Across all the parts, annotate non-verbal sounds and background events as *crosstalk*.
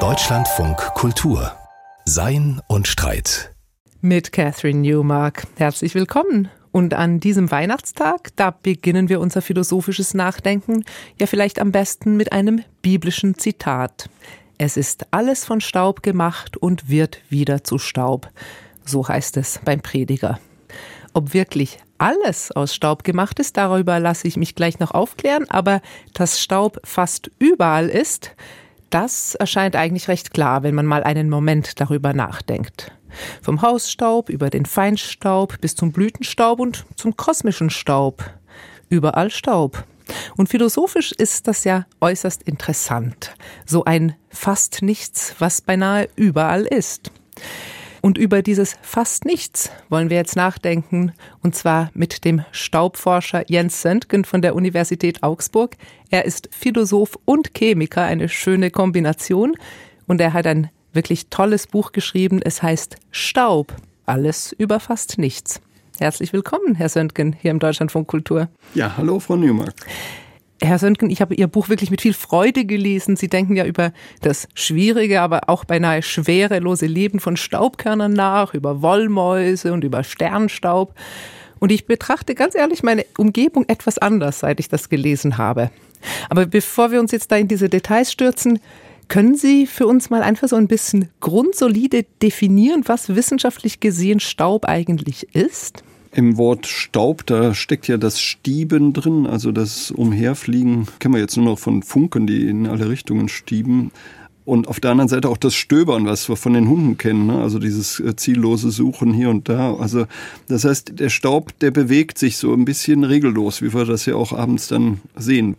Deutschlandfunk Kultur Sein und Streit mit Catherine Newmark. Herzlich willkommen. Und an diesem Weihnachtstag, da beginnen wir unser philosophisches Nachdenken ja vielleicht am besten mit einem biblischen Zitat. Es ist alles von Staub gemacht und wird wieder zu Staub. So heißt es beim Prediger. Ob wirklich alles aus Staub gemacht ist, darüber lasse ich mich gleich noch aufklären, aber dass Staub fast überall ist, das erscheint eigentlich recht klar, wenn man mal einen Moment darüber nachdenkt. Vom Hausstaub über den Feinstaub bis zum Blütenstaub und zum kosmischen Staub. Überall Staub. Und philosophisch ist das ja äußerst interessant. So ein fast nichts, was beinahe überall ist. Und über dieses fast nichts wollen wir jetzt nachdenken, und zwar mit dem Staubforscher Jens Söntgen von der Universität Augsburg. Er ist Philosoph und Chemiker, eine schöne Kombination. Und er hat ein wirklich tolles Buch geschrieben. Es heißt Staub. Alles über fast nichts. Herzlich willkommen, Herr Söntgen, hier im Deutschlandfunk Kultur. Ja, hallo, Frau Newmark. Herr Söntgen, ich habe Ihr Buch wirklich mit viel Freude gelesen. Sie denken ja über das schwierige, aber auch beinahe schwerelose Leben von Staubkörnern nach, über Wollmäuse und über Sternstaub. Und ich betrachte ganz ehrlich meine Umgebung etwas anders, seit ich das gelesen habe. Aber bevor wir uns jetzt da in diese Details stürzen, können Sie für uns mal einfach so ein bisschen grundsolide definieren, was wissenschaftlich gesehen Staub eigentlich ist? Im Wort Staub, da steckt ja das Stieben drin, also das Umherfliegen, kennen wir jetzt nur noch von Funken, die in alle Richtungen stieben. Und auf der anderen Seite auch das Stöbern, was wir von den Hunden kennen, ne? also dieses äh, ziellose Suchen hier und da. Also das heißt, der Staub, der bewegt sich so ein bisschen regellos, wie wir das ja auch abends dann sehen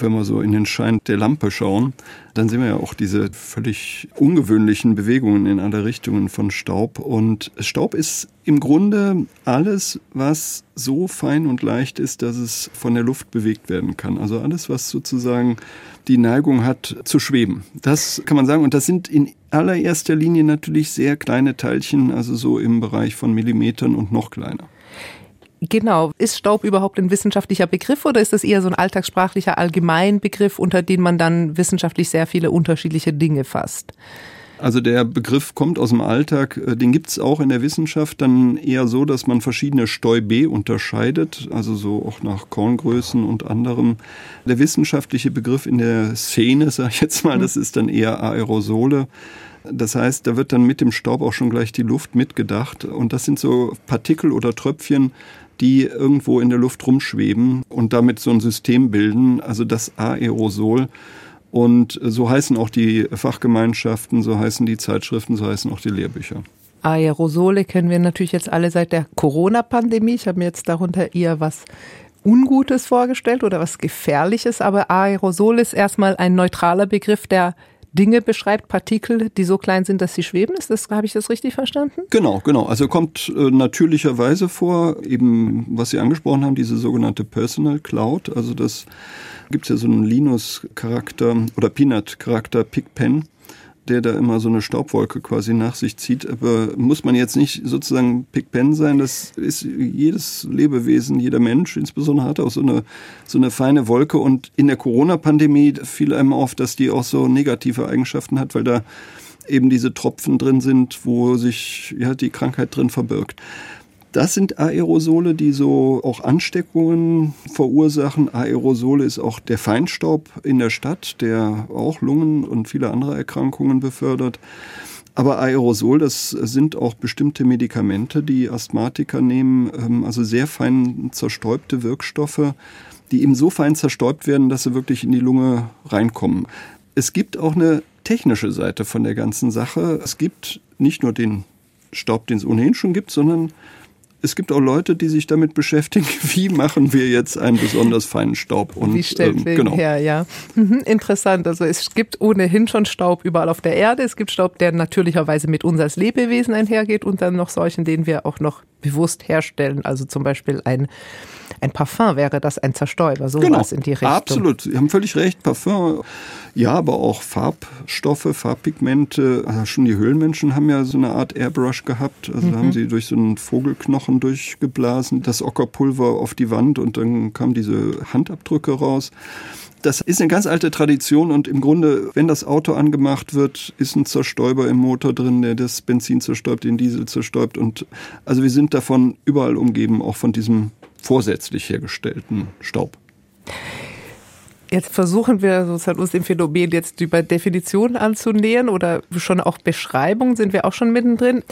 wenn wir so in den Schein der Lampe schauen, dann sehen wir ja auch diese völlig ungewöhnlichen Bewegungen in alle Richtungen von Staub. Und Staub ist im Grunde alles, was so fein und leicht ist, dass es von der Luft bewegt werden kann. Also alles, was sozusagen die Neigung hat zu schweben. Das kann man sagen. Und das sind in allererster Linie natürlich sehr kleine Teilchen, also so im Bereich von Millimetern und noch kleiner. Genau. Ist Staub überhaupt ein wissenschaftlicher Begriff oder ist das eher so ein alltagssprachlicher Allgemeinbegriff, unter den man dann wissenschaftlich sehr viele unterschiedliche Dinge fasst? Also der Begriff kommt aus dem Alltag, äh, den gibt es auch in der Wissenschaft dann eher so, dass man verschiedene Stäube unterscheidet, also so auch nach Korngrößen und anderem. Der wissenschaftliche Begriff in der Szene, *laughs* sage ich jetzt mal, das ist dann eher Aerosole. Das heißt, da wird dann mit dem Staub auch schon gleich die Luft mitgedacht. Und das sind so Partikel oder Tröpfchen, die irgendwo in der Luft rumschweben und damit so ein System bilden, also das Aerosol. Und so heißen auch die Fachgemeinschaften, so heißen die Zeitschriften, so heißen auch die Lehrbücher. Aerosole kennen wir natürlich jetzt alle seit der Corona-Pandemie. Ich habe mir jetzt darunter eher was Ungutes vorgestellt oder was Gefährliches, aber Aerosol ist erstmal ein neutraler Begriff, der Dinge beschreibt, Partikel, die so klein sind, dass sie schweben. Ist das, habe ich das richtig verstanden? Genau, genau. Also kommt äh, natürlicherweise vor, eben was Sie angesprochen haben, diese sogenannte Personal Cloud. Also das gibt es ja so einen Linus-Charakter oder Peanut-Charakter PicPen der da immer so eine Staubwolke quasi nach sich zieht. Aber muss man jetzt nicht sozusagen Big Ben sein? Das ist jedes Lebewesen, jeder Mensch insbesondere hat auch so eine, so eine feine Wolke. Und in der Corona-Pandemie fiel einem auf, dass die auch so negative Eigenschaften hat, weil da eben diese Tropfen drin sind, wo sich ja die Krankheit drin verbirgt. Das sind Aerosole, die so auch Ansteckungen verursachen. Aerosole ist auch der Feinstaub in der Stadt, der auch Lungen und viele andere Erkrankungen befördert. Aber Aerosol, das sind auch bestimmte Medikamente, die Asthmatiker nehmen, ähm, also sehr fein zerstäubte Wirkstoffe, die eben so fein zerstäubt werden, dass sie wirklich in die Lunge reinkommen. Es gibt auch eine technische Seite von der ganzen Sache. Es gibt nicht nur den Staub, den es ohnehin schon gibt, sondern es gibt auch Leute, die sich damit beschäftigen, *laughs* wie machen wir jetzt einen besonders feinen Staub. Und, wie stellt ähm, genau. her, ja. Mhm, interessant. Also es gibt ohnehin schon Staub überall auf der Erde. Es gibt Staub, der natürlicherweise mit uns als Lebewesen einhergeht und dann noch solchen, den wir auch noch bewusst herstellen. Also zum Beispiel ein, ein Parfum wäre das ein Zerstäuber, sowas genau. in die Richtung. Absolut, Sie haben völlig recht. Parfum Ja, aber auch Farbstoffe, Farbpigmente. Also schon die Höhlenmenschen haben ja so eine Art Airbrush gehabt. Also mhm. haben sie durch so einen Vogelknochen durchgeblasen, das Ockerpulver auf die Wand und dann kamen diese Handabdrücke raus. Das ist eine ganz alte Tradition und im Grunde, wenn das Auto angemacht wird, ist ein Zerstäuber im Motor drin, der das Benzin zerstäubt, den Diesel zerstäubt. Und also wir sind davon überall umgeben, auch von diesem vorsätzlich hergestellten Staub. Jetzt versuchen wir sozusagen uns dem Phänomen jetzt über Definitionen anzunähern oder schon auch Beschreibungen sind wir auch schon mittendrin.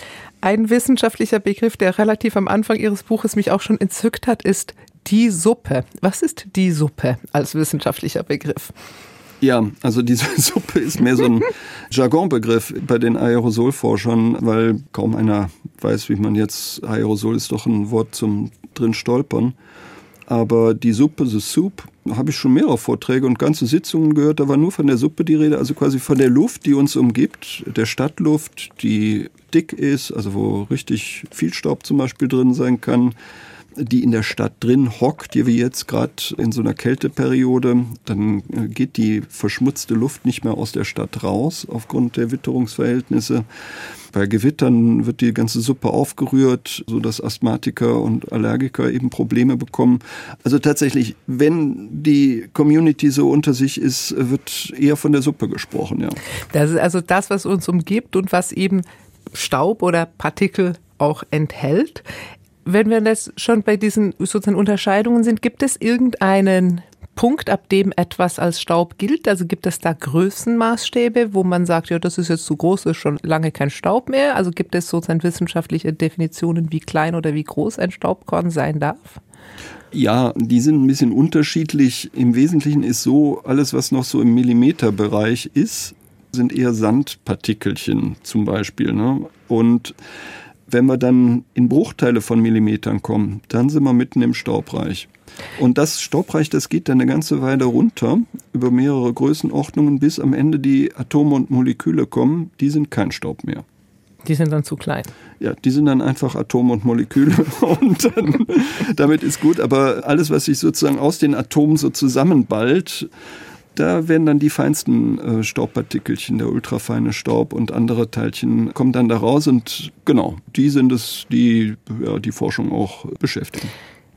Ein wissenschaftlicher Begriff, der relativ am Anfang Ihres Buches mich auch schon entzückt hat, ist die Suppe. Was ist die Suppe als wissenschaftlicher Begriff? Ja, also diese *laughs* Suppe ist mehr so ein *laughs* Jargonbegriff bei den Aerosolforschern, weil kaum einer weiß, wie man jetzt Aerosol ist doch ein Wort zum drin stolpern. Aber die Suppe, the Soup, habe ich schon mehrere Vorträge und ganze Sitzungen gehört. Da war nur von der Suppe die Rede, also quasi von der Luft, die uns umgibt, der Stadtluft, die dick ist, also wo richtig viel Staub zum Beispiel drin sein kann die in der Stadt drin hockt, wie jetzt gerade in so einer Kälteperiode, dann äh, geht die verschmutzte Luft nicht mehr aus der Stadt raus aufgrund der Witterungsverhältnisse. Bei Gewittern wird die ganze Suppe aufgerührt, so dass Asthmatiker und Allergiker eben Probleme bekommen. Also tatsächlich, wenn die Community so unter sich ist, wird eher von der Suppe gesprochen, ja. Das ist also das, was uns umgibt und was eben Staub oder Partikel auch enthält. Wenn wir das schon bei diesen sozusagen Unterscheidungen sind, gibt es irgendeinen Punkt, ab dem etwas als Staub gilt? Also gibt es da Größenmaßstäbe, wo man sagt, ja, das ist jetzt zu groß, ist schon lange kein Staub mehr? Also gibt es sozusagen wissenschaftliche Definitionen, wie klein oder wie groß ein Staubkorn sein darf? Ja, die sind ein bisschen unterschiedlich. Im Wesentlichen ist so, alles, was noch so im Millimeterbereich ist, sind eher Sandpartikelchen zum Beispiel. Ne? Und wenn wir dann in Bruchteile von Millimetern kommen, dann sind wir mitten im Staubreich. Und das Staubreich, das geht dann eine ganze Weile runter über mehrere Größenordnungen, bis am Ende die Atome und Moleküle kommen. Die sind kein Staub mehr. Die sind dann zu klein. Ja, die sind dann einfach Atome und Moleküle *laughs* und dann, damit ist gut. Aber alles, was sich sozusagen aus den Atomen so zusammenballt, da werden dann die feinsten äh, Staubpartikelchen, der ultrafeine Staub und andere Teilchen kommen dann da raus und genau, die sind es, die ja, die Forschung auch beschäftigen.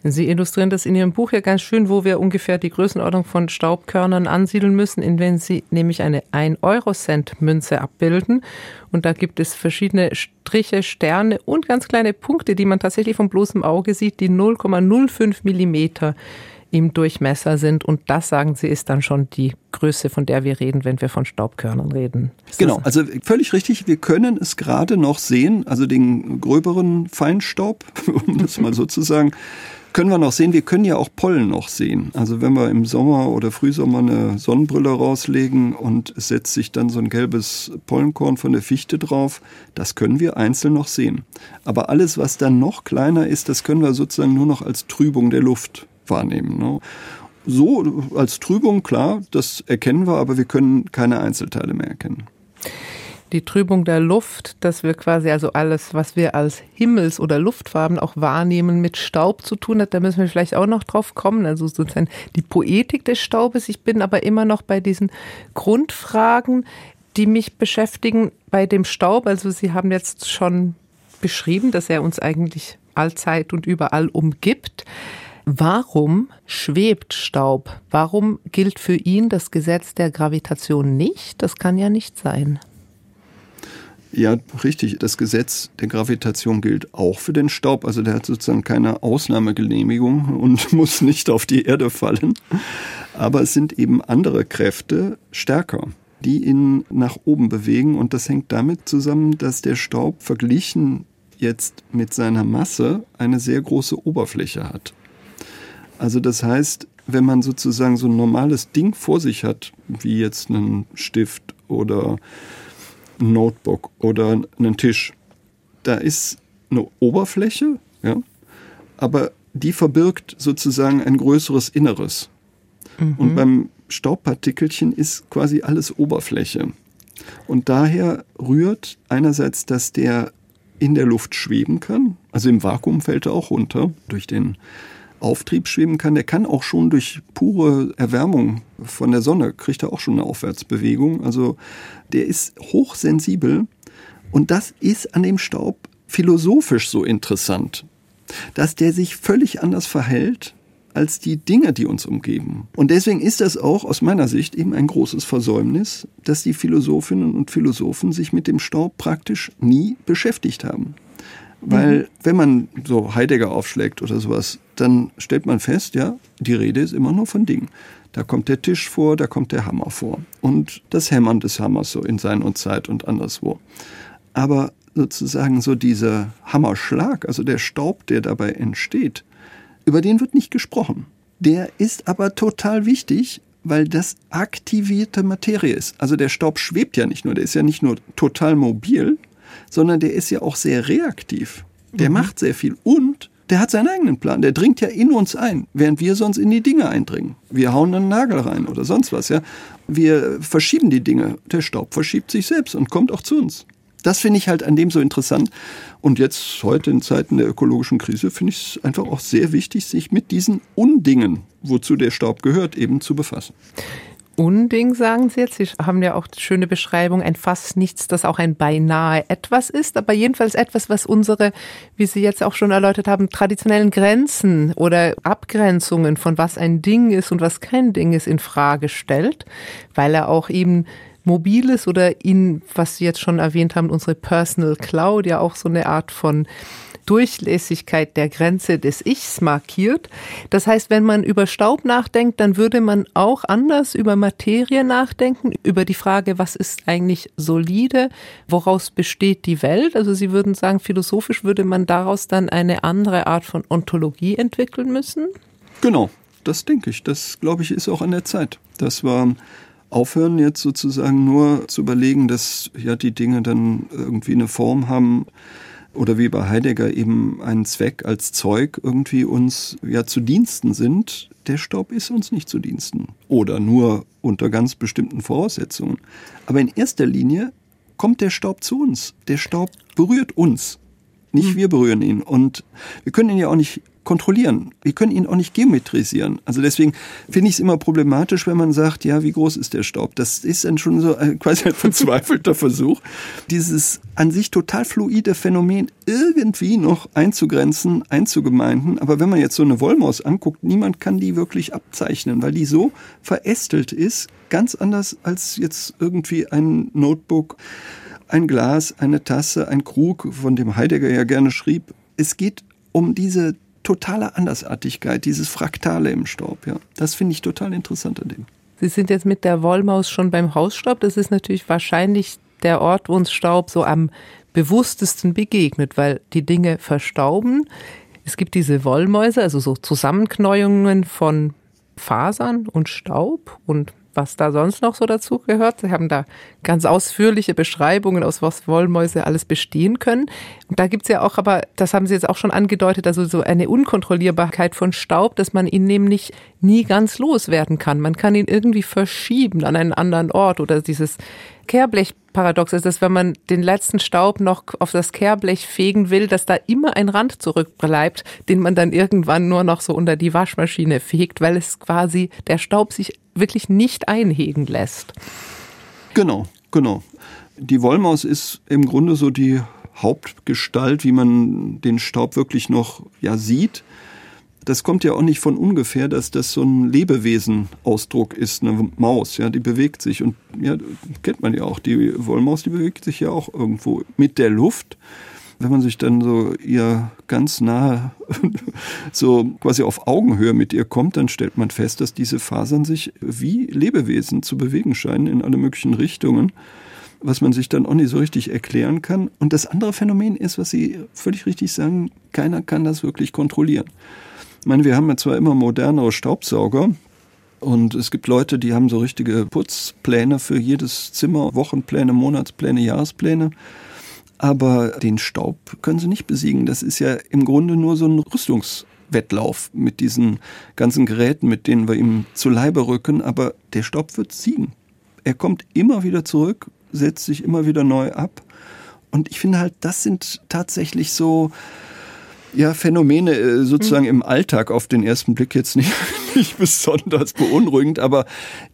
Sie illustrieren das in Ihrem Buch ja ganz schön, wo wir ungefähr die Größenordnung von Staubkörnern ansiedeln müssen, indem Sie nämlich eine 1-Euro-Cent-Münze abbilden. Und da gibt es verschiedene Striche, Sterne und ganz kleine Punkte, die man tatsächlich vom bloßen Auge sieht, die 0,05 Millimeter im Durchmesser sind. Und das, sagen Sie, ist dann schon die Größe, von der wir reden, wenn wir von Staubkörnern reden. Ist genau, also völlig richtig. Wir können es gerade noch sehen, also den gröberen Feinstaub, *laughs* um das mal so zu sagen können wir noch sehen. Wir können ja auch Pollen noch sehen. Also wenn wir im Sommer oder Frühsommer eine Sonnenbrille rauslegen und es setzt sich dann so ein gelbes Pollenkorn von der Fichte drauf, das können wir einzeln noch sehen. Aber alles, was dann noch kleiner ist, das können wir sozusagen nur noch als Trübung der Luft wahrnehmen. Ne? So als Trübung, klar, das erkennen wir, aber wir können keine Einzelteile mehr erkennen. Die Trübung der Luft, dass wir quasi also alles, was wir als Himmels- oder Luftfarben auch wahrnehmen, mit Staub zu tun hat, da müssen wir vielleicht auch noch drauf kommen. Also sozusagen die Poetik des Staubes. Ich bin aber immer noch bei diesen Grundfragen, die mich beschäftigen bei dem Staub. Also Sie haben jetzt schon beschrieben, dass er uns eigentlich allzeit und überall umgibt. Warum schwebt Staub? Warum gilt für ihn das Gesetz der Gravitation nicht? Das kann ja nicht sein. Ja, richtig. Das Gesetz der Gravitation gilt auch für den Staub. Also der hat sozusagen keine Ausnahmegenehmigung und *laughs* muss nicht auf die Erde fallen. Aber es sind eben andere Kräfte stärker, die ihn nach oben bewegen. Und das hängt damit zusammen, dass der Staub verglichen jetzt mit seiner Masse eine sehr große Oberfläche hat. Also das heißt, wenn man sozusagen so ein normales Ding vor sich hat, wie jetzt einen Stift oder ein Notebook oder einen Tisch, da ist eine Oberfläche, ja, aber die verbirgt sozusagen ein größeres Inneres. Mhm. Und beim Staubpartikelchen ist quasi alles Oberfläche. Und daher rührt einerseits, dass der in der Luft schweben kann, also im Vakuum fällt er auch runter durch den Auftrieb schweben kann, der kann auch schon durch pure Erwärmung von der Sonne, kriegt er auch schon eine Aufwärtsbewegung. Also der ist hochsensibel und das ist an dem Staub philosophisch so interessant, dass der sich völlig anders verhält als die Dinge, die uns umgeben. Und deswegen ist das auch aus meiner Sicht eben ein großes Versäumnis, dass die Philosophinnen und Philosophen sich mit dem Staub praktisch nie beschäftigt haben. Weil mhm. wenn man so Heidegger aufschlägt oder sowas, dann stellt man fest, ja, die Rede ist immer nur von Dingen. Da kommt der Tisch vor, da kommt der Hammer vor. Und das Hämmern des Hammers so in Sein und Zeit und anderswo. Aber sozusagen so dieser Hammerschlag, also der Staub, der dabei entsteht, über den wird nicht gesprochen. Der ist aber total wichtig, weil das aktivierte Materie ist. Also der Staub schwebt ja nicht nur, der ist ja nicht nur total mobil, sondern der ist ja auch sehr reaktiv. Der mhm. macht sehr viel und der hat seinen eigenen Plan. Der dringt ja in uns ein, während wir sonst in die Dinge eindringen. Wir hauen einen Nagel rein oder sonst was, ja. Wir verschieben die Dinge. Der Staub verschiebt sich selbst und kommt auch zu uns. Das finde ich halt an dem so interessant. Und jetzt heute in Zeiten der ökologischen Krise finde ich es einfach auch sehr wichtig, sich mit diesen Undingen, wozu der Staub gehört, eben zu befassen. Unding, sagen Sie jetzt. Sie haben ja auch schöne Beschreibung, ein fast nichts, das auch ein beinahe etwas ist, aber jedenfalls etwas, was unsere, wie Sie jetzt auch schon erläutert haben, traditionellen Grenzen oder Abgrenzungen von was ein Ding ist und was kein Ding ist, in Frage stellt, weil er auch eben Mobiles oder in, was Sie jetzt schon erwähnt haben, unsere Personal Cloud ja auch so eine Art von Durchlässigkeit der Grenze des Ichs markiert. Das heißt, wenn man über Staub nachdenkt, dann würde man auch anders über Materie nachdenken, über die Frage, was ist eigentlich solide, woraus besteht die Welt. Also Sie würden sagen, philosophisch würde man daraus dann eine andere Art von Ontologie entwickeln müssen? Genau, das denke ich. Das, glaube ich, ist auch an der Zeit. Das war aufhören, jetzt sozusagen nur zu überlegen, dass ja die Dinge dann irgendwie eine Form haben oder wie bei Heidegger eben einen Zweck als Zeug irgendwie uns ja zu Diensten sind. Der Staub ist uns nicht zu Diensten oder nur unter ganz bestimmten Voraussetzungen. Aber in erster Linie kommt der Staub zu uns. Der Staub berührt uns. Nicht hm. wir berühren ihn. Und wir können ihn ja auch nicht kontrollieren. Wir können ihn auch nicht geometrisieren. Also deswegen finde ich es immer problematisch, wenn man sagt, ja, wie groß ist der Staub? Das ist dann schon so ein, *laughs* quasi ein verzweifelter Versuch, dieses an sich total fluide Phänomen irgendwie noch einzugrenzen, einzugemeinden. Aber wenn man jetzt so eine Wollmaus anguckt, niemand kann die wirklich abzeichnen, weil die so verästelt ist, ganz anders als jetzt irgendwie ein Notebook, ein Glas, eine Tasse, ein Krug, von dem Heidegger ja gerne schrieb. Es geht um diese totale Andersartigkeit, dieses Fraktale im Staub. Ja. Das finde ich total interessant an dem. Sie sind jetzt mit der Wollmaus schon beim Hausstaub. Das ist natürlich wahrscheinlich der Ort, wo uns Staub so am bewusstesten begegnet, weil die Dinge verstauben. Es gibt diese Wollmäuse, also so Zusammenknäuungen von Fasern und Staub und was da sonst noch so dazu gehört. Sie haben da ganz ausführliche Beschreibungen, aus was Wollmäuse alles bestehen können. Und da gibt's ja auch, aber das haben Sie jetzt auch schon angedeutet, also so eine Unkontrollierbarkeit von Staub, dass man ihn nämlich nie ganz loswerden kann. Man kann ihn irgendwie verschieben an einen anderen Ort oder dieses Kehrblech-Paradox ist, dass wenn man den letzten Staub noch auf das Kehrblech fegen will, dass da immer ein Rand zurückbleibt, den man dann irgendwann nur noch so unter die Waschmaschine fegt, weil es quasi der Staub sich wirklich nicht einhegen lässt. Genau, genau. Die Wollmaus ist im Grunde so die Hauptgestalt, wie man den Staub wirklich noch ja sieht. Das kommt ja auch nicht von ungefähr, dass das so ein Lebewesenausdruck ist, eine Maus, ja, die bewegt sich und ja, kennt man ja auch, die Wollmaus, die bewegt sich ja auch irgendwo mit der Luft wenn man sich dann so ihr ganz nahe, *laughs* so quasi auf Augenhöhe mit ihr kommt, dann stellt man fest, dass diese Fasern sich wie Lebewesen zu bewegen scheinen in alle möglichen Richtungen, was man sich dann auch nicht so richtig erklären kann. Und das andere Phänomen ist, was Sie völlig richtig sagen, keiner kann das wirklich kontrollieren. Ich meine, wir haben ja zwar immer modernere Staubsauger, und es gibt Leute, die haben so richtige Putzpläne für jedes Zimmer, Wochenpläne, Monatspläne, Jahrespläne aber den Staub können sie nicht besiegen. Das ist ja im Grunde nur so ein Rüstungswettlauf mit diesen ganzen Geräten, mit denen wir ihm zu Leibe rücken, aber der Staub wird siegen. Er kommt immer wieder zurück, setzt sich immer wieder neu ab. Und ich finde halt, das sind tatsächlich so ja, Phänomene äh, sozusagen mhm. im Alltag auf den ersten Blick jetzt nicht, *laughs* nicht besonders beunruhigend, aber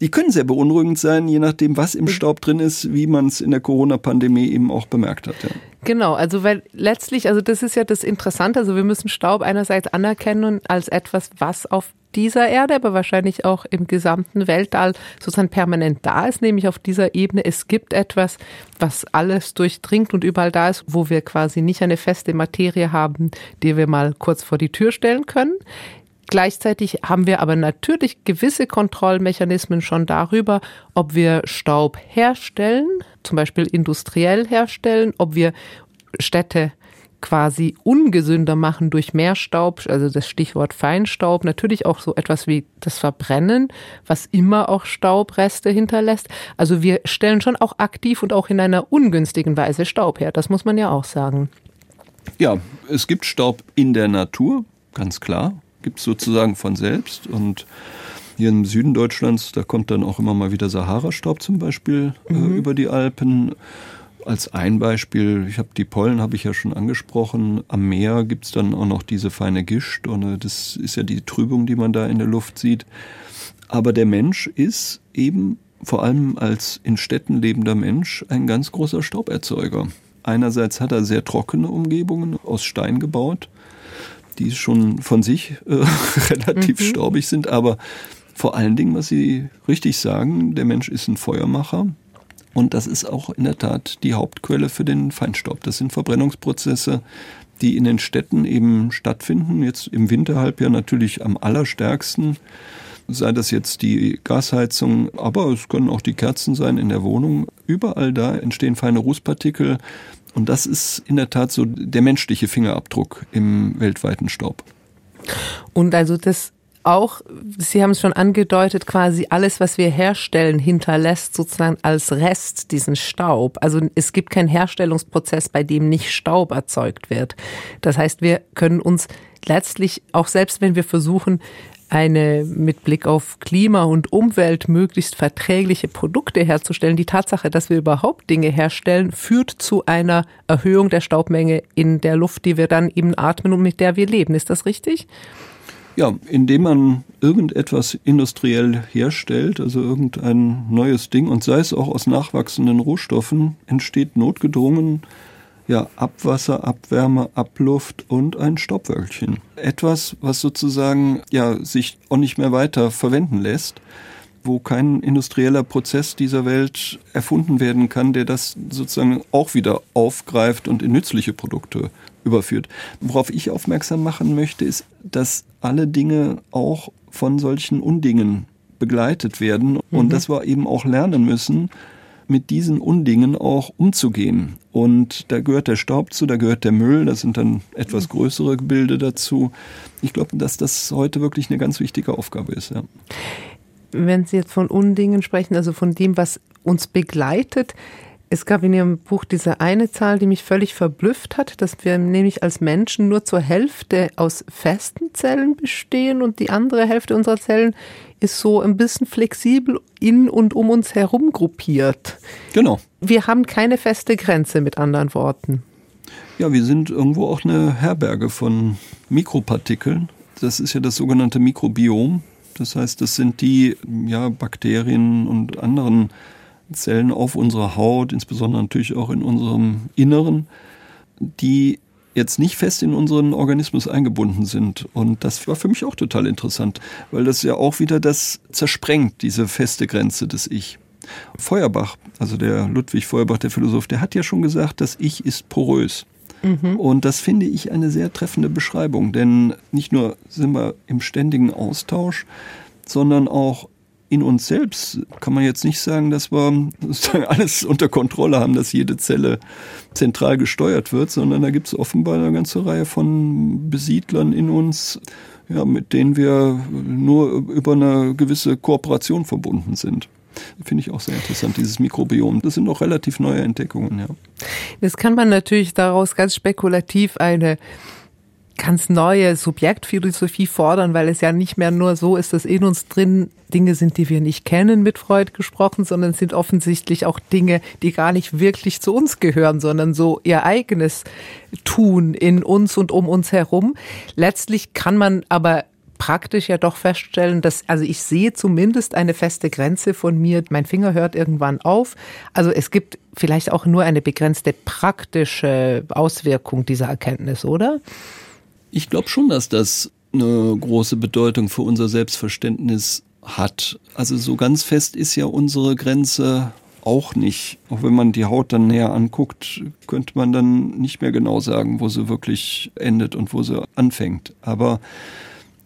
die können sehr beunruhigend sein, je nachdem, was im Staub drin ist, wie man es in der Corona-Pandemie eben auch bemerkt hat. Ja. Genau, also weil letztlich, also das ist ja das Interessante, also wir müssen Staub einerseits anerkennen als etwas, was auf dieser Erde, aber wahrscheinlich auch im gesamten Weltall sozusagen permanent da ist, nämlich auf dieser Ebene. Es gibt etwas, was alles durchdringt und überall da ist, wo wir quasi nicht eine feste Materie haben, die wir mal kurz vor die Tür stellen können. Gleichzeitig haben wir aber natürlich gewisse Kontrollmechanismen schon darüber, ob wir Staub herstellen, zum Beispiel industriell herstellen, ob wir Städte quasi ungesünder machen durch mehr Staub, also das Stichwort Feinstaub, natürlich auch so etwas wie das Verbrennen, was immer auch Staubreste hinterlässt. Also wir stellen schon auch aktiv und auch in einer ungünstigen Weise Staub her, das muss man ja auch sagen. Ja, es gibt Staub in der Natur, ganz klar, gibt es sozusagen von selbst und hier im Süden Deutschlands, da kommt dann auch immer mal wieder Sahara-Staub zum Beispiel äh, mhm. äh, über die Alpen als ein Beispiel, ich habe die Pollen habe ich ja schon angesprochen. Am Meer gibt es dann auch noch diese feine Gischt und äh, das ist ja die Trübung, die man da in der Luft sieht. Aber der Mensch ist eben vor allem als in Städten lebender Mensch ein ganz großer Stauberzeuger. Einerseits hat er sehr trockene Umgebungen aus Stein gebaut, die schon von sich äh, *laughs* relativ mhm. staubig sind, aber vor allen Dingen, was Sie richtig sagen, der Mensch ist ein Feuermacher. Und das ist auch in der Tat die Hauptquelle für den Feinstaub. Das sind Verbrennungsprozesse, die in den Städten eben stattfinden. Jetzt im Winterhalbjahr natürlich am allerstärksten. Sei das jetzt die Gasheizung, aber es können auch die Kerzen sein in der Wohnung. Überall da entstehen feine Rußpartikel. Und das ist in der Tat so der menschliche Fingerabdruck im weltweiten Staub. Und also das auch, Sie haben es schon angedeutet, quasi alles, was wir herstellen, hinterlässt sozusagen als Rest diesen Staub. Also es gibt keinen Herstellungsprozess, bei dem nicht Staub erzeugt wird. Das heißt, wir können uns letztlich, auch selbst wenn wir versuchen, eine mit Blick auf Klima und Umwelt möglichst verträgliche Produkte herzustellen. Die Tatsache, dass wir überhaupt Dinge herstellen, führt zu einer Erhöhung der Staubmenge in der Luft, die wir dann eben atmen und mit der wir leben. Ist das richtig? Ja, indem man irgendetwas industriell herstellt, also irgendein neues Ding, und sei es auch aus nachwachsenden Rohstoffen, entsteht notgedrungen ja, Abwasser, Abwärme, Abluft und ein Staubwölkchen. Etwas, was sozusagen ja, sich auch nicht mehr weiter verwenden lässt wo kein industrieller Prozess dieser Welt erfunden werden kann, der das sozusagen auch wieder aufgreift und in nützliche Produkte überführt. Worauf ich aufmerksam machen möchte, ist, dass alle Dinge auch von solchen Undingen begleitet werden und mhm. dass wir eben auch lernen müssen, mit diesen Undingen auch umzugehen. Und da gehört der Staub zu, da gehört der Müll, da sind dann etwas mhm. größere Gebilde dazu. Ich glaube, dass das heute wirklich eine ganz wichtige Aufgabe ist. Ja wenn Sie jetzt von Undingen sprechen, also von dem, was uns begleitet, es gab in Ihrem Buch diese eine Zahl, die mich völlig verblüfft hat, dass wir nämlich als Menschen nur zur Hälfte aus festen Zellen bestehen und die andere Hälfte unserer Zellen ist so ein bisschen flexibel in und um uns herum gruppiert. Genau. Wir haben keine feste Grenze, mit anderen Worten. Ja, wir sind irgendwo auch eine Herberge von Mikropartikeln. Das ist ja das sogenannte Mikrobiom. Das heißt, das sind die ja, Bakterien und anderen Zellen auf unserer Haut, insbesondere natürlich auch in unserem Inneren, die jetzt nicht fest in unseren Organismus eingebunden sind. Und das war für mich auch total interessant, weil das ja auch wieder das zersprengt, diese feste Grenze des Ich. Feuerbach, also der Ludwig Feuerbach, der Philosoph, der hat ja schon gesagt, das Ich ist porös. Mhm. Und das finde ich eine sehr treffende Beschreibung, denn nicht nur sind wir im ständigen Austausch, sondern auch in uns selbst kann man jetzt nicht sagen, dass wir *laughs* alles unter Kontrolle haben, dass jede Zelle zentral gesteuert wird, sondern da gibt es offenbar eine ganze Reihe von Besiedlern in uns, ja, mit denen wir nur über eine gewisse Kooperation verbunden sind. Finde ich auch sehr interessant, dieses Mikrobiom. Das sind auch relativ neue Entdeckungen, ja. Das kann man natürlich daraus ganz spekulativ eine ganz neue Subjektphilosophie fordern, weil es ja nicht mehr nur so ist, dass in uns drin Dinge sind, die wir nicht kennen, mit Freud gesprochen, sondern sind offensichtlich auch Dinge, die gar nicht wirklich zu uns gehören, sondern so ihr eigenes Tun in uns und um uns herum. Letztlich kann man aber praktisch ja doch feststellen, dass, also ich sehe zumindest eine feste Grenze von mir. Mein Finger hört irgendwann auf. Also es gibt vielleicht auch nur eine begrenzte praktische Auswirkung dieser Erkenntnis, oder? Ich glaube schon, dass das eine große Bedeutung für unser Selbstverständnis hat. Also so ganz fest ist ja unsere Grenze auch nicht. Auch wenn man die Haut dann näher anguckt, könnte man dann nicht mehr genau sagen, wo sie wirklich endet und wo sie anfängt. Aber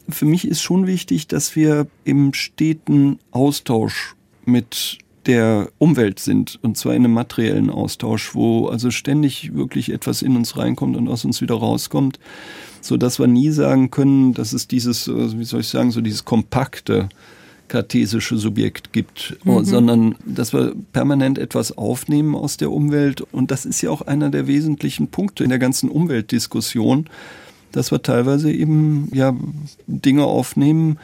für mich ist schon wichtig, dass wir im steten Austausch mit der Umwelt sind und zwar in einem materiellen Austausch, wo also ständig wirklich etwas in uns reinkommt und aus uns wieder rauskommt, so dass wir nie sagen können, dass es dieses, äh, wie soll ich sagen, so dieses kompakte kartesische Subjekt gibt, mhm. sondern dass wir permanent etwas aufnehmen aus der Umwelt und das ist ja auch einer der wesentlichen Punkte in der ganzen Umweltdiskussion, dass wir teilweise eben ja Dinge aufnehmen,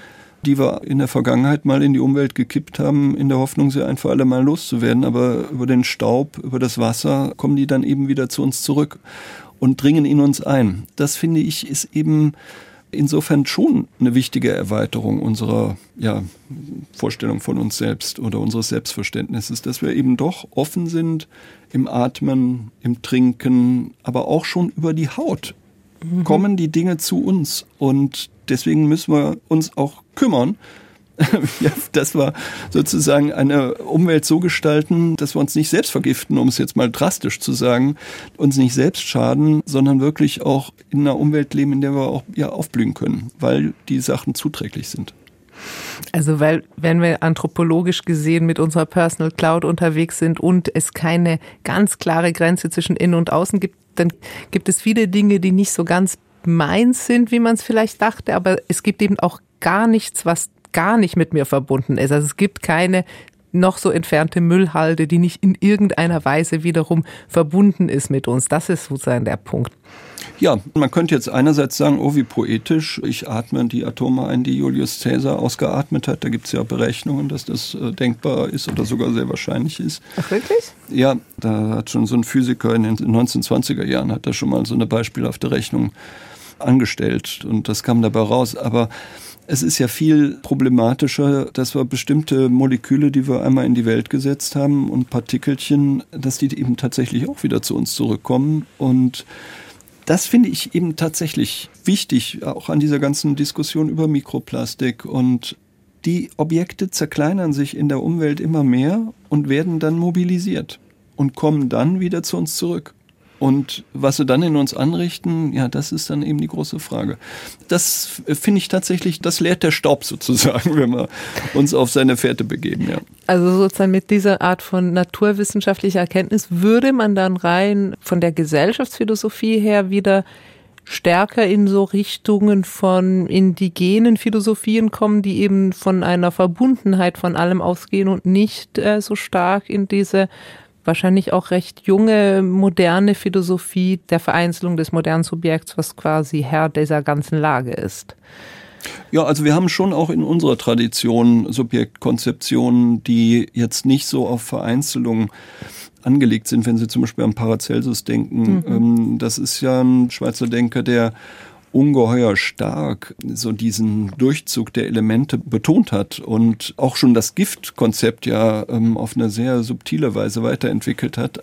die wir in der Vergangenheit mal in die Umwelt gekippt haben, in der Hoffnung, sie ein für alle Mal loszuwerden. Aber über den Staub, über das Wasser kommen die dann eben wieder zu uns zurück und dringen in uns ein. Das finde ich ist eben insofern schon eine wichtige Erweiterung unserer ja, Vorstellung von uns selbst oder unseres Selbstverständnisses, dass wir eben doch offen sind im Atmen, im Trinken, aber auch schon über die Haut mhm. kommen die Dinge zu uns. Und deswegen müssen wir uns auch kümmern, *laughs* ja, dass wir sozusagen eine Umwelt so gestalten, dass wir uns nicht selbst vergiften, um es jetzt mal drastisch zu sagen, uns nicht selbst schaden, sondern wirklich auch in einer Umwelt leben, in der wir auch ja, aufblühen können, weil die Sachen zuträglich sind. Also weil, wenn wir anthropologisch gesehen mit unserer Personal Cloud unterwegs sind und es keine ganz klare Grenze zwischen Innen und Außen gibt, dann gibt es viele Dinge, die nicht so ganz meins sind, wie man es vielleicht dachte, aber es gibt eben auch gar nichts, was gar nicht mit mir verbunden ist. Also es gibt keine noch so entfernte Müllhalde, die nicht in irgendeiner Weise wiederum verbunden ist mit uns. Das ist sozusagen der Punkt. Ja, man könnte jetzt einerseits sagen, oh wie poetisch, ich atme die Atome ein, die Julius Caesar ausgeatmet hat. Da gibt es ja Berechnungen, dass das äh, denkbar ist oder sogar sehr wahrscheinlich ist. Ach wirklich? Ja, da hat schon so ein Physiker in den 1920er Jahren, hat da schon mal so eine beispielhafte Rechnung angestellt und das kam dabei raus. Aber es ist ja viel problematischer, dass wir bestimmte Moleküle, die wir einmal in die Welt gesetzt haben und Partikelchen, dass die eben tatsächlich auch wieder zu uns zurückkommen. Und das finde ich eben tatsächlich wichtig, auch an dieser ganzen Diskussion über Mikroplastik. Und die Objekte zerkleinern sich in der Umwelt immer mehr und werden dann mobilisiert und kommen dann wieder zu uns zurück. Und was sie dann in uns anrichten, ja, das ist dann eben die große Frage. Das finde ich tatsächlich, das lehrt der Staub *laughs* sozusagen, wenn wir uns auf seine Fährte begeben, ja. Also sozusagen mit dieser Art von naturwissenschaftlicher Erkenntnis würde man dann rein von der Gesellschaftsphilosophie her wieder stärker in so Richtungen von indigenen Philosophien kommen, die eben von einer Verbundenheit von allem ausgehen und nicht äh, so stark in diese wahrscheinlich auch recht junge, moderne Philosophie der Vereinzelung des modernen Subjekts, was quasi Herr dieser ganzen Lage ist. Ja, also wir haben schon auch in unserer Tradition Subjektkonzeptionen, die jetzt nicht so auf Vereinzelung angelegt sind, wenn Sie zum Beispiel an Paracelsus denken. Mhm. Ähm, das ist ja ein Schweizer Denker, der ungeheuer stark so diesen Durchzug der Elemente betont hat und auch schon das Giftkonzept ja ähm, auf eine sehr subtile Weise weiterentwickelt hat.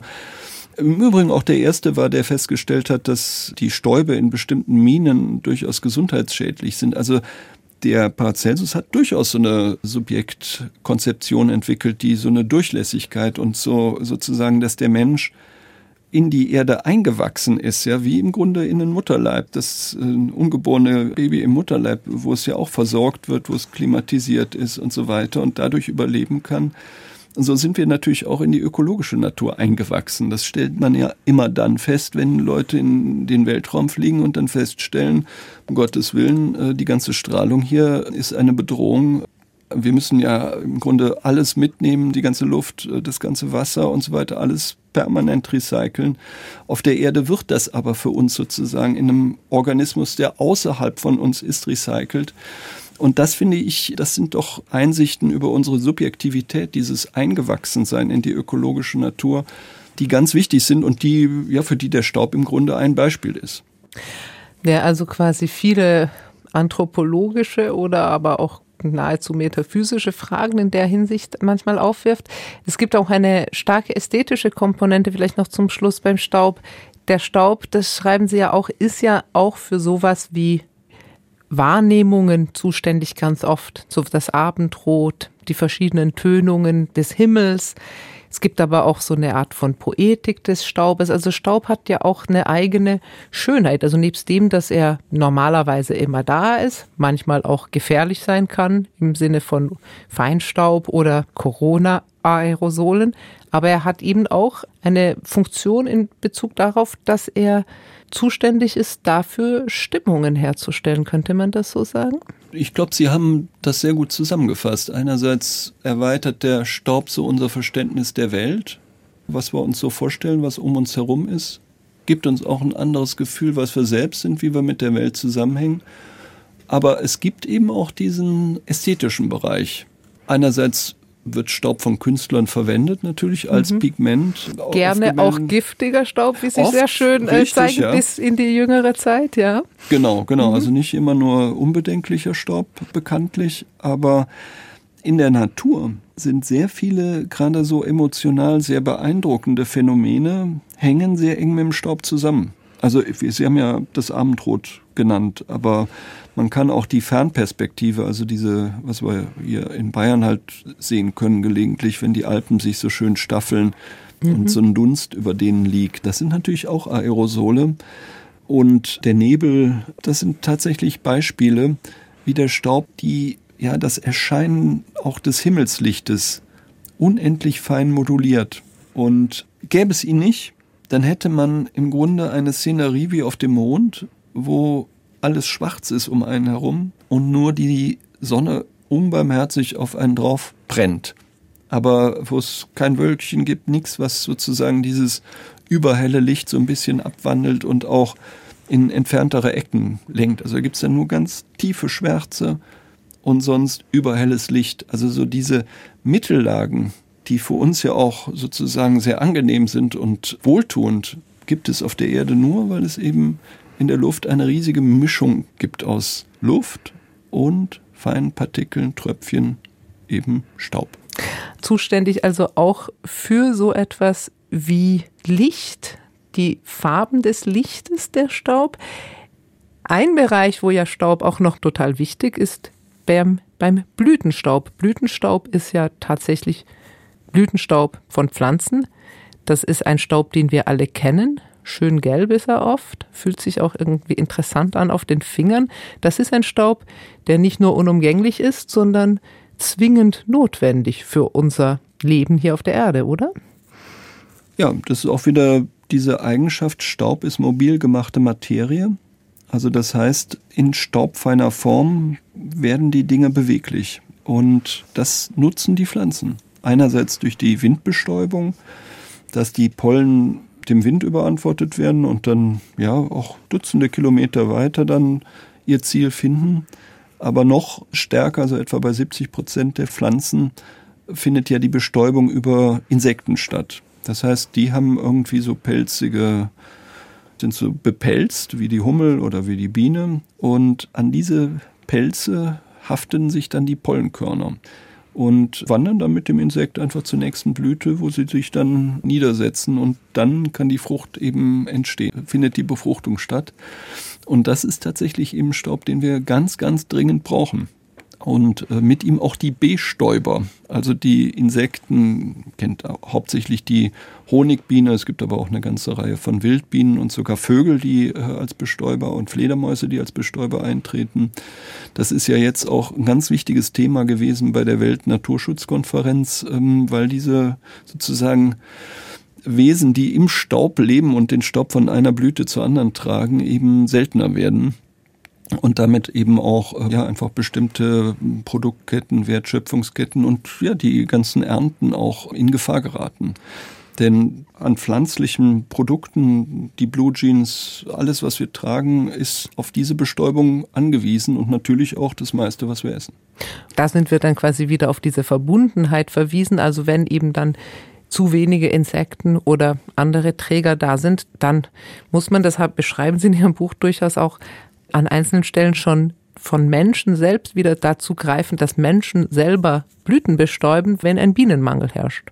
Im Übrigen auch der erste war, der festgestellt hat, dass die Stäube in bestimmten Minen durchaus gesundheitsschädlich sind. Also der Paracelsus hat durchaus so eine Subjektkonzeption entwickelt, die so eine Durchlässigkeit und so sozusagen, dass der Mensch in die Erde eingewachsen ist, ja, wie im Grunde in den Mutterleib. Das äh, ungeborene Baby im Mutterleib, wo es ja auch versorgt wird, wo es klimatisiert ist und so weiter und dadurch überleben kann. So sind wir natürlich auch in die ökologische Natur eingewachsen. Das stellt man ja immer dann fest, wenn Leute in den Weltraum fliegen und dann feststellen, um Gottes Willen, äh, die ganze Strahlung hier ist eine Bedrohung Wir müssen ja im Grunde alles mitnehmen, die ganze Luft, äh, das ganze Wasser und so weiter, alles permanent recyceln. Auf der Erde wird das aber für uns sozusagen in einem Organismus, der außerhalb von uns ist, recycelt. Und das finde ich, das sind doch Einsichten über unsere Subjektivität, dieses Eingewachsensein in die ökologische Natur, die ganz wichtig sind und die, ja, für die der Staub im Grunde ein Beispiel ist. Ja, also quasi viele anthropologische oder aber auch nahezu metaphysische Fragen in der Hinsicht manchmal aufwirft. Es gibt auch eine starke ästhetische Komponente, vielleicht noch zum Schluss beim Staub. Der Staub, das schreiben Sie ja auch, ist ja auch für sowas wie Wahrnehmungen zuständig ganz oft. So das Abendrot, die verschiedenen Tönungen des Himmels. Es gibt aber auch so eine Art von Poetik des Staubes. Also Staub hat ja auch eine eigene Schönheit. Also nebst dem, dass er normalerweise immer da ist, manchmal auch gefährlich sein kann im Sinne von Feinstaub oder Corona-Aerosolen. Aber er hat eben auch eine Funktion in Bezug darauf, dass er zuständig ist dafür, Stimmungen herzustellen. Könnte man das so sagen? Ich glaube, Sie haben das sehr gut zusammengefasst. Einerseits erweitert der Staub so unser Verständnis der Welt, was wir uns so vorstellen, was um uns herum ist, gibt uns auch ein anderes Gefühl, was wir selbst sind, wie wir mit der Welt zusammenhängen. Aber es gibt eben auch diesen ästhetischen Bereich. Einerseits wird Staub von Künstlern verwendet, natürlich als mhm. Pigment. Gerne auch giftiger Staub, wie sich sehr schön äh, richtig, zeigen, ja. bis in die jüngere Zeit, ja. Genau, genau. Mhm. Also nicht immer nur unbedenklicher Staub bekanntlich, aber in der Natur sind sehr viele, gerade so emotional sehr beeindruckende Phänomene, hängen sehr eng mit dem Staub zusammen. Also Sie haben ja das Abendrot genannt, aber man kann auch die Fernperspektive, also diese, was wir hier in Bayern halt sehen können gelegentlich, wenn die Alpen sich so schön staffeln mhm. und so ein Dunst über denen liegt. Das sind natürlich auch Aerosole. Und der Nebel, das sind tatsächlich Beispiele, wie der Staub die, ja, das Erscheinen auch des Himmelslichtes unendlich fein moduliert. Und gäbe es ihn nicht, dann hätte man im Grunde eine Szenerie wie auf dem Mond, wo alles schwarz ist um einen herum und nur die Sonne unbarmherzig auf einen drauf brennt. Aber wo es kein Wölkchen gibt, nichts, was sozusagen dieses überhelle Licht so ein bisschen abwandelt und auch in entferntere Ecken lenkt. Also gibt es dann nur ganz tiefe Schwärze und sonst überhelles Licht. Also so diese Mittellagen, die für uns ja auch sozusagen sehr angenehm sind und wohltuend, gibt es auf der Erde nur, weil es eben in der Luft eine riesige Mischung gibt aus Luft und feinen Partikeln, Tröpfchen, eben Staub. Zuständig also auch für so etwas wie Licht, die Farben des Lichtes, der Staub. Ein Bereich, wo ja Staub auch noch total wichtig ist, beim, beim Blütenstaub. Blütenstaub ist ja tatsächlich Blütenstaub von Pflanzen. Das ist ein Staub, den wir alle kennen. Schön gelb ist er oft, fühlt sich auch irgendwie interessant an auf den Fingern. Das ist ein Staub, der nicht nur unumgänglich ist, sondern zwingend notwendig für unser Leben hier auf der Erde, oder? Ja, das ist auch wieder diese Eigenschaft, Staub ist mobil gemachte Materie. Also das heißt, in staubfeiner Form werden die Dinge beweglich. Und das nutzen die Pflanzen. Einerseits durch die Windbestäubung, dass die Pollen dem Wind überantwortet werden und dann ja auch Dutzende Kilometer weiter dann ihr Ziel finden. Aber noch stärker, also etwa bei 70 Prozent der Pflanzen, findet ja die Bestäubung über Insekten statt. Das heißt, die haben irgendwie so pelzige, sind so bepelzt wie die Hummel oder wie die Biene und an diese Pelze haften sich dann die Pollenkörner und wandern dann mit dem Insekt einfach zur nächsten Blüte, wo sie sich dann niedersetzen und dann kann die Frucht eben entstehen, findet die Befruchtung statt. Und das ist tatsächlich eben Staub, den wir ganz, ganz dringend brauchen und äh, mit ihm auch die Bestäuber, also die Insekten, kennt hauptsächlich die Honigbiene, es gibt aber auch eine ganze Reihe von Wildbienen und sogar Vögel, die äh, als Bestäuber und Fledermäuse, die als Bestäuber eintreten. Das ist ja jetzt auch ein ganz wichtiges Thema gewesen bei der Weltnaturschutzkonferenz, ähm, weil diese sozusagen Wesen, die im Staub leben und den Staub von einer Blüte zur anderen tragen, eben seltener werden. Und damit eben auch äh, ja einfach bestimmte Produktketten, Wertschöpfungsketten und ja die ganzen Ernten auch in Gefahr geraten. Denn an pflanzlichen Produkten, die Blue Jeans, alles, was wir tragen, ist auf diese Bestäubung angewiesen und natürlich auch das meiste, was wir essen. Da sind wir dann quasi wieder auf diese Verbundenheit verwiesen. Also wenn eben dann zu wenige Insekten oder andere Träger da sind, dann muss man, deshalb beschreiben Sie in Ihrem Buch durchaus auch an einzelnen Stellen schon von Menschen selbst wieder dazu greifen, dass Menschen selber Blüten bestäuben, wenn ein Bienenmangel herrscht.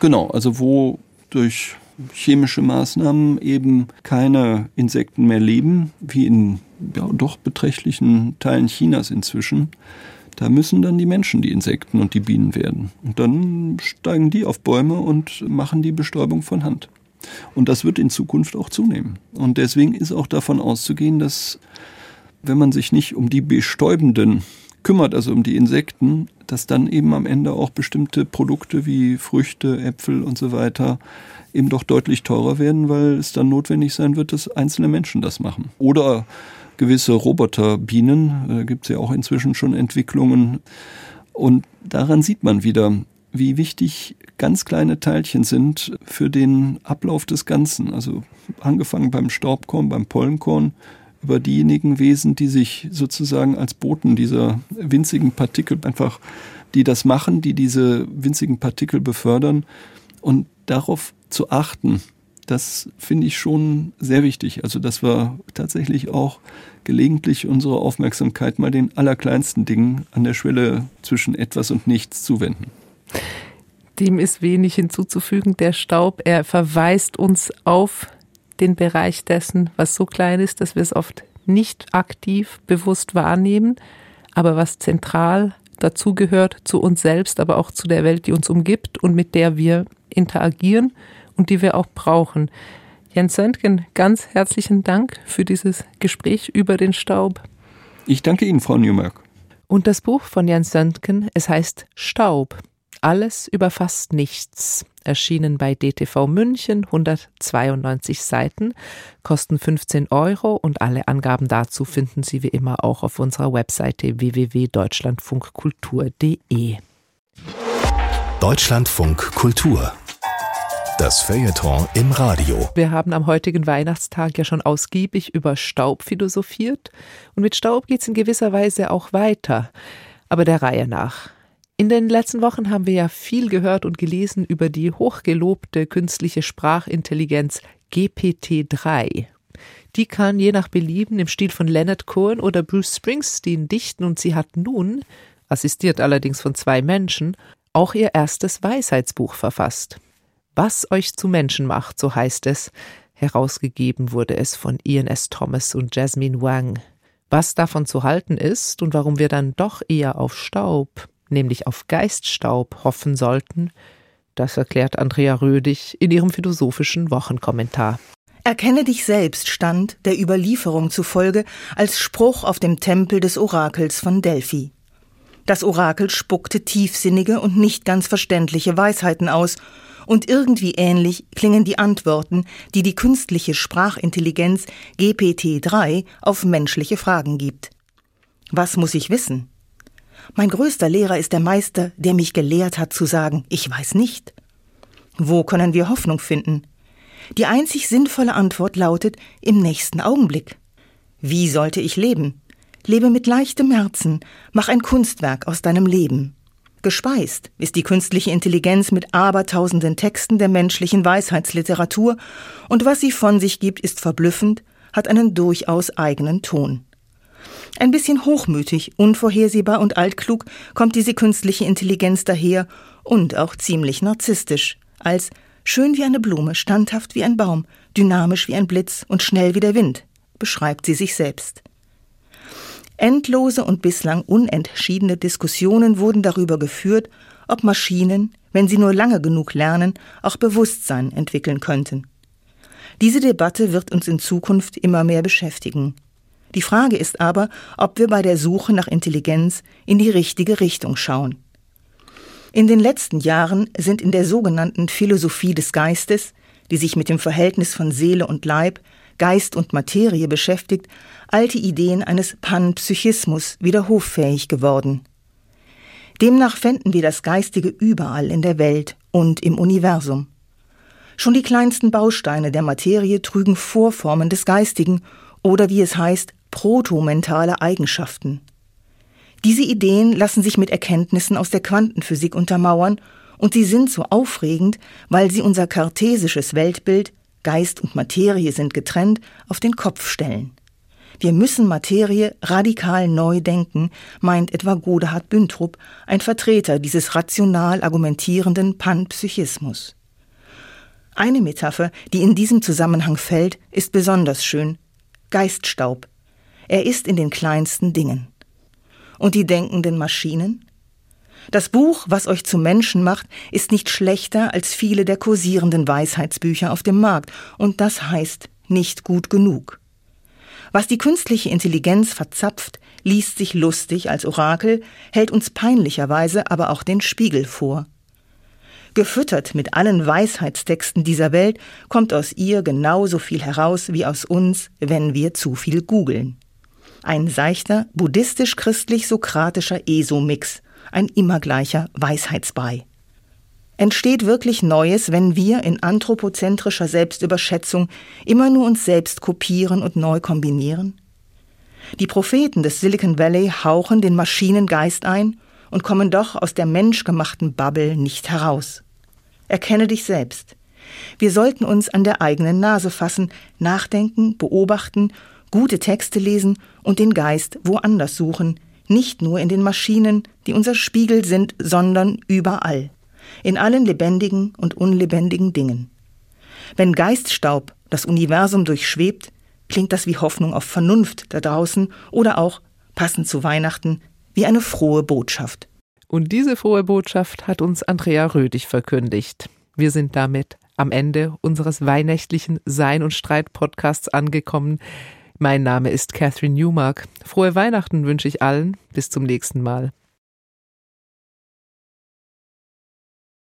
Genau, also wo durch chemische Maßnahmen eben keine Insekten mehr leben, wie in ja, doch beträchtlichen Teilen Chinas inzwischen, da müssen dann die Menschen die Insekten und die Bienen werden. Und dann steigen die auf Bäume und machen die Bestäubung von Hand. Und das wird in Zukunft auch zunehmen. Und deswegen ist auch davon auszugehen, dass wenn man sich nicht um die Bestäubenden kümmert, also um die Insekten, dass dann eben am Ende auch bestimmte Produkte wie Früchte, Äpfel und so weiter eben doch deutlich teurer werden, weil es dann notwendig sein wird, dass einzelne Menschen das machen. Oder gewisse Roboterbienen, da gibt es ja auch inzwischen schon Entwicklungen. Und daran sieht man wieder, wie wichtig ganz kleine Teilchen sind für den Ablauf des Ganzen. Also angefangen beim Staubkorn, beim Pollenkorn, über diejenigen Wesen, die sich sozusagen als Boten dieser winzigen Partikel einfach, die das machen, die diese winzigen Partikel befördern und darauf zu achten, das finde ich schon sehr wichtig. Also, dass wir tatsächlich auch gelegentlich unsere Aufmerksamkeit mal den allerkleinsten Dingen an der Schwelle zwischen etwas und nichts zuwenden. Dem ist wenig hinzuzufügen. Der Staub, er verweist uns auf den Bereich dessen, was so klein ist, dass wir es oft nicht aktiv bewusst wahrnehmen, aber was zentral dazugehört zu uns selbst, aber auch zu der Welt, die uns umgibt und mit der wir interagieren und die wir auch brauchen. Jens Söntgen, ganz herzlichen Dank für dieses Gespräch über den Staub. Ich danke Ihnen, Frau Newmark. Und das Buch von Jens Söntgen, es heißt Staub. Alles über fast nichts. Erschienen bei DTV München, 192 Seiten, kosten 15 Euro und alle Angaben dazu finden Sie wie immer auch auf unserer Webseite www.deutschlandfunkkultur.de. Deutschlandfunk Kultur das Feuilleton im Radio. Wir haben am heutigen Weihnachtstag ja schon ausgiebig über Staub philosophiert und mit Staub geht es in gewisser Weise auch weiter, aber der Reihe nach. In den letzten Wochen haben wir ja viel gehört und gelesen über die hochgelobte künstliche Sprachintelligenz GPT-3. Die kann je nach Belieben im Stil von Leonard Cohen oder Bruce Springsteen dichten und sie hat nun, assistiert allerdings von zwei Menschen, auch ihr erstes Weisheitsbuch verfasst. Was euch zu Menschen macht, so heißt es. Herausgegeben wurde es von Ian S. Thomas und Jasmine Wang. Was davon zu halten ist und warum wir dann doch eher auf Staub, nämlich auf Geiststaub, hoffen sollten, das erklärt Andrea Rödig in ihrem philosophischen Wochenkommentar. Erkenne dich selbst stand der Überlieferung zufolge als Spruch auf dem Tempel des Orakels von Delphi. Das Orakel spuckte tiefsinnige und nicht ganz verständliche Weisheiten aus und irgendwie ähnlich klingen die Antworten, die die künstliche Sprachintelligenz GPT-3 auf menschliche Fragen gibt. Was muss ich wissen? Mein größter Lehrer ist der Meister, der mich gelehrt hat zu sagen, ich weiß nicht. Wo können wir Hoffnung finden? Die einzig sinnvolle Antwort lautet im nächsten Augenblick. Wie sollte ich leben? Lebe mit leichtem Herzen, mach ein Kunstwerk aus deinem Leben. Gespeist ist die künstliche Intelligenz mit abertausenden Texten der menschlichen Weisheitsliteratur, und was sie von sich gibt, ist verblüffend, hat einen durchaus eigenen Ton. Ein bisschen hochmütig, unvorhersehbar und altklug kommt diese künstliche Intelligenz daher und auch ziemlich narzisstisch, als schön wie eine Blume, standhaft wie ein Baum, dynamisch wie ein Blitz und schnell wie der Wind, beschreibt sie sich selbst. Endlose und bislang unentschiedene Diskussionen wurden darüber geführt, ob Maschinen, wenn sie nur lange genug lernen, auch Bewusstsein entwickeln könnten. Diese Debatte wird uns in Zukunft immer mehr beschäftigen. Die Frage ist aber, ob wir bei der Suche nach Intelligenz in die richtige Richtung schauen. In den letzten Jahren sind in der sogenannten Philosophie des Geistes, die sich mit dem Verhältnis von Seele und Leib, Geist und Materie beschäftigt, alte Ideen eines Panpsychismus wieder hoffähig geworden. Demnach fänden wir das Geistige überall in der Welt und im Universum. Schon die kleinsten Bausteine der Materie trügen Vorformen des Geistigen oder wie es heißt, protomentale Eigenschaften. Diese Ideen lassen sich mit Erkenntnissen aus der Quantenphysik untermauern und sie sind so aufregend, weil sie unser kartesisches Weltbild Geist und Materie sind getrennt auf den Kopf stellen. Wir müssen Materie radikal neu denken, meint etwa Godehard Büntrup, ein Vertreter dieses rational argumentierenden Panpsychismus. Eine Metapher, die in diesem Zusammenhang fällt, ist besonders schön. Geiststaub. Er ist in den kleinsten Dingen. Und die denkenden Maschinen? Das Buch, was euch zu Menschen macht, ist nicht schlechter als viele der kursierenden Weisheitsbücher auf dem Markt, und das heißt nicht gut genug. Was die künstliche Intelligenz verzapft, liest sich lustig als Orakel, hält uns peinlicherweise aber auch den Spiegel vor. Gefüttert mit allen Weisheitstexten dieser Welt kommt aus ihr genauso viel heraus wie aus uns, wenn wir zu viel googeln. Ein seichter, buddhistisch-christlich-sokratischer ESO-Mix, ein immer gleicher Weisheitsbrei. Entsteht wirklich Neues, wenn wir in anthropozentrischer Selbstüberschätzung immer nur uns selbst kopieren und neu kombinieren? Die Propheten des Silicon Valley hauchen den Maschinengeist ein und kommen doch aus der menschgemachten Bubble nicht heraus. Erkenne dich selbst. Wir sollten uns an der eigenen Nase fassen, nachdenken, beobachten, gute Texte lesen und den Geist woanders suchen, nicht nur in den Maschinen, die unser Spiegel sind, sondern überall in allen lebendigen und unlebendigen Dingen. Wenn Geiststaub das Universum durchschwebt, klingt das wie Hoffnung auf Vernunft da draußen oder auch, passend zu Weihnachten, wie eine frohe Botschaft. Und diese frohe Botschaft hat uns Andrea Rödig verkündigt. Wir sind damit am Ende unseres weihnächtlichen Sein und Streit Podcasts angekommen. Mein Name ist Catherine Newmark. Frohe Weihnachten wünsche ich allen. Bis zum nächsten Mal.